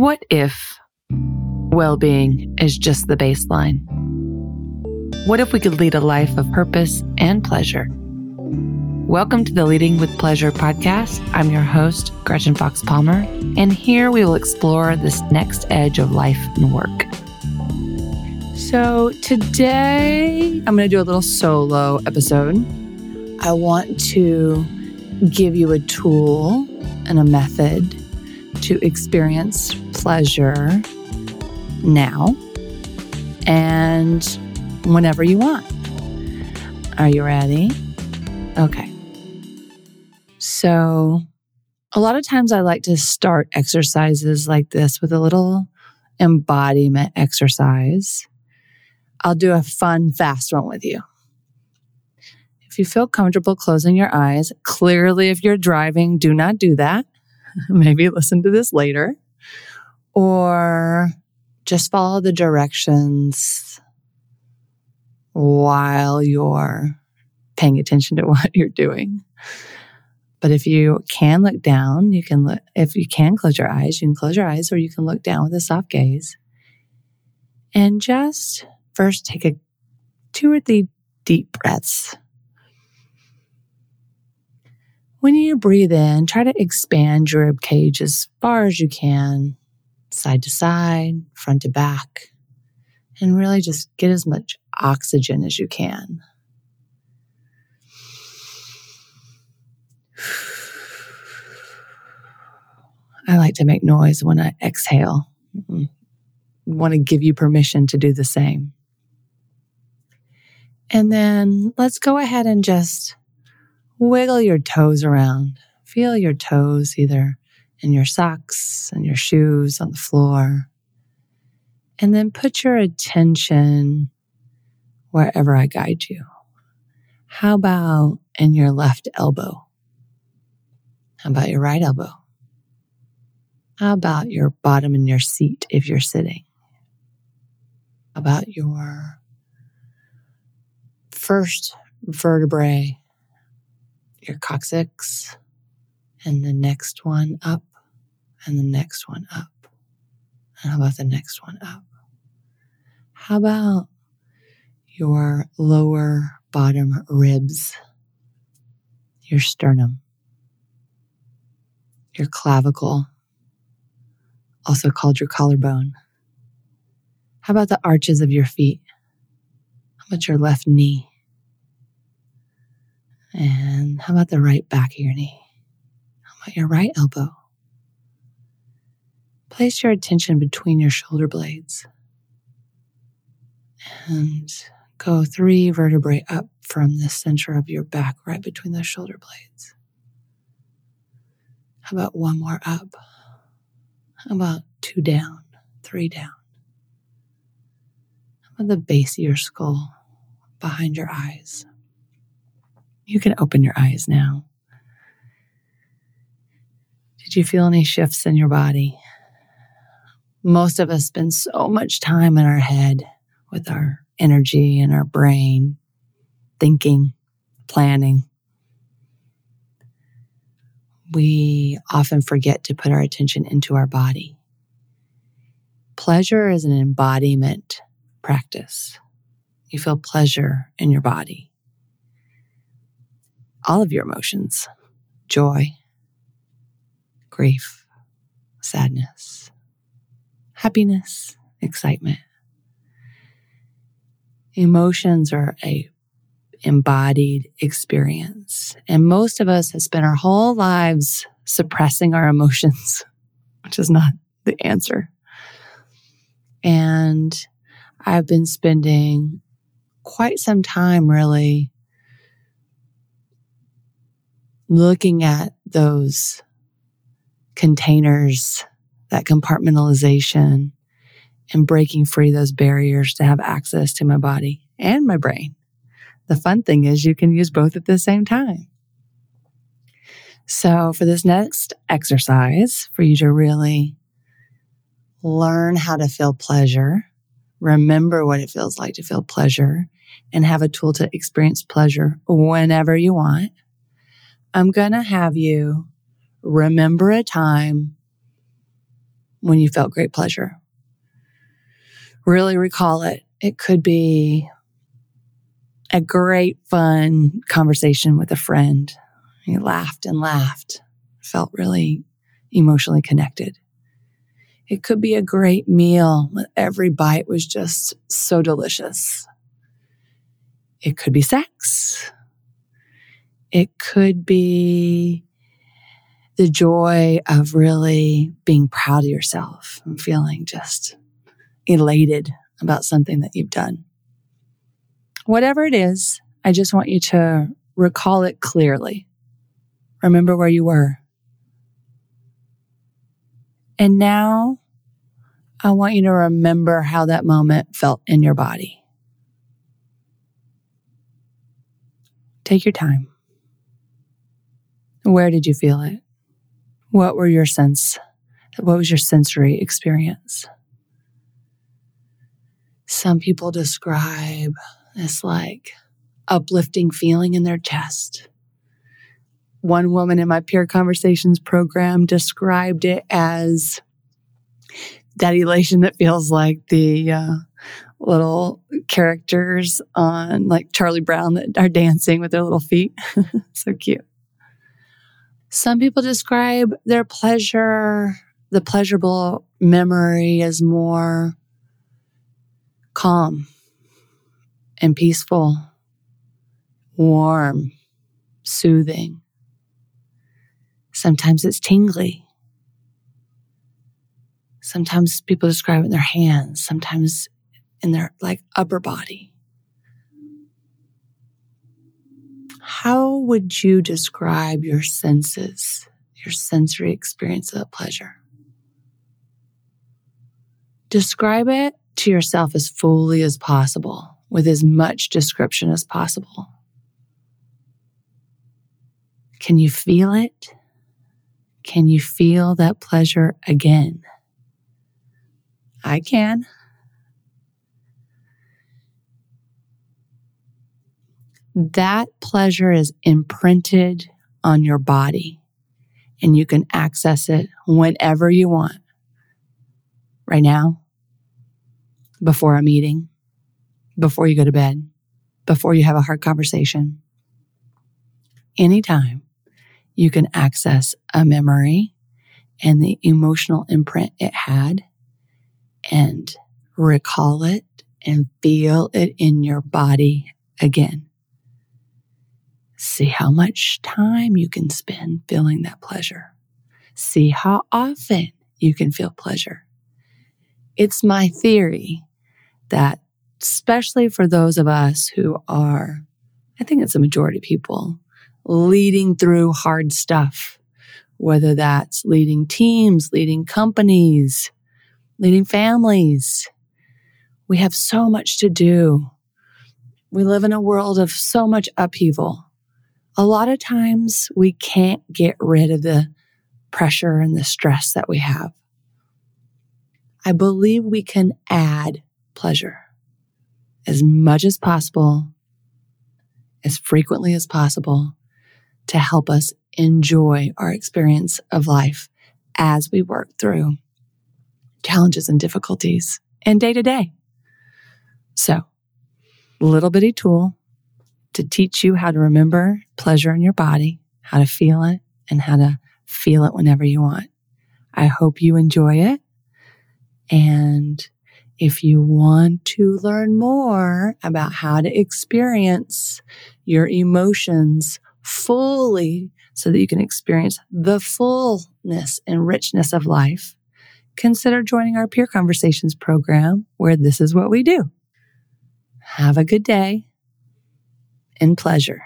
What if well being is just the baseline? What if we could lead a life of purpose and pleasure? Welcome to the Leading with Pleasure podcast. I'm your host, Gretchen Fox Palmer, and here we will explore this next edge of life and work. So, today I'm going to do a little solo episode. I want to give you a tool and a method to experience pleasure now and whenever you want. Are you ready? Okay. So, a lot of times I like to start exercises like this with a little embodiment exercise. I'll do a fun, fast one with you. If you feel comfortable closing your eyes, clearly, if you're driving, do not do that. maybe listen to this later, or just follow the directions while you're paying attention to what you're doing. But if you can look down, you can look, if you can close your eyes, you can close your eyes or you can look down with a soft gaze. And just first take a two or three deep breaths when you breathe in, try to expand your rib cage as far as you can, side to side, front to back, and really just get as much oxygen as you can. I like to make noise when I exhale. I want to give you permission to do the same. And then let's go ahead and just Wiggle your toes around. Feel your toes either in your socks and your shoes on the floor. And then put your attention wherever I guide you. How about in your left elbow? How about your right elbow? How about your bottom in your seat if you're sitting? How about your first vertebrae your coccyx and the next one up and the next one up. And how about the next one up? How about your lower bottom ribs, your sternum, your clavicle, also called your collarbone? How about the arches of your feet? How about your left knee? And how about the right back of your knee? How about your right elbow? Place your attention between your shoulder blades and go three vertebrae up from the center of your back, right between the shoulder blades. How about one more up? How about two down, three down? How about the base of your skull, behind your eyes? You can open your eyes now. Did you feel any shifts in your body? Most of us spend so much time in our head with our energy and our brain, thinking, planning. We often forget to put our attention into our body. Pleasure is an embodiment practice. You feel pleasure in your body all of your emotions joy, grief, sadness, happiness, excitement. Emotions are a embodied experience. And most of us have spent our whole lives suppressing our emotions, which is not the answer. And I've been spending quite some time really looking at those containers, that compartmentalization, and breaking free those barriers to have access to my body and my brain. The fun thing is you can use both at the same time. So for this next exercise, for you to really learn how to feel pleasure, remember what it feels like to feel pleasure, and have a tool to experience pleasure whenever you want. I'm going to have you remember a time when you felt great pleasure. Really recall it. It could be a great, fun conversation with a friend. You laughed and laughed, felt really emotionally connected. It could be a great meal. Every bite was just so delicious. It could be sex. It could be the joy of really being proud of yourself and feeling just elated about something that you've done. Whatever it is, I just want you to recall it clearly. Remember where you were. And now I want you to remember how that moment felt in your body. Take your time. Where did you feel it? What were your sense? What was your sensory experience? Some people describe this like uplifting feeling in their chest. One woman in my peer conversations program described it as that elation that feels like the uh, little characters on like Charlie Brown that are dancing with their little feet. so cute. Some people describe their pleasure, the pleasurable memory as more calm and peaceful, warm, soothing. Sometimes it's tingly. Sometimes people describe it in their hands, sometimes in their like upper body. How would you describe your senses, your sensory experience of pleasure? Describe it to yourself as fully as possible with as much description as possible. Can you feel it? Can you feel that pleasure again? I can. That pleasure is imprinted on your body and you can access it whenever you want. Right now, before a meeting, before you go to bed, before you have a hard conversation. Anytime you can access a memory and the emotional imprint it had and recall it and feel it in your body again. See how much time you can spend feeling that pleasure. See how often you can feel pleasure. It's my theory that, especially for those of us who are, I think it's a majority of people, leading through hard stuff, whether that's leading teams, leading companies, leading families. We have so much to do. We live in a world of so much upheaval. A lot of times we can't get rid of the pressure and the stress that we have. I believe we can add pleasure as much as possible, as frequently as possible to help us enjoy our experience of life as we work through challenges and difficulties and day to day. So, little bitty tool to teach you how to remember pleasure in your body, how to feel it, and how to feel it whenever you want. I hope you enjoy it. And if you want to learn more about how to experience your emotions fully so that you can experience the fullness and richness of life, consider joining our peer conversations program where this is what we do. Have a good day and pleasure.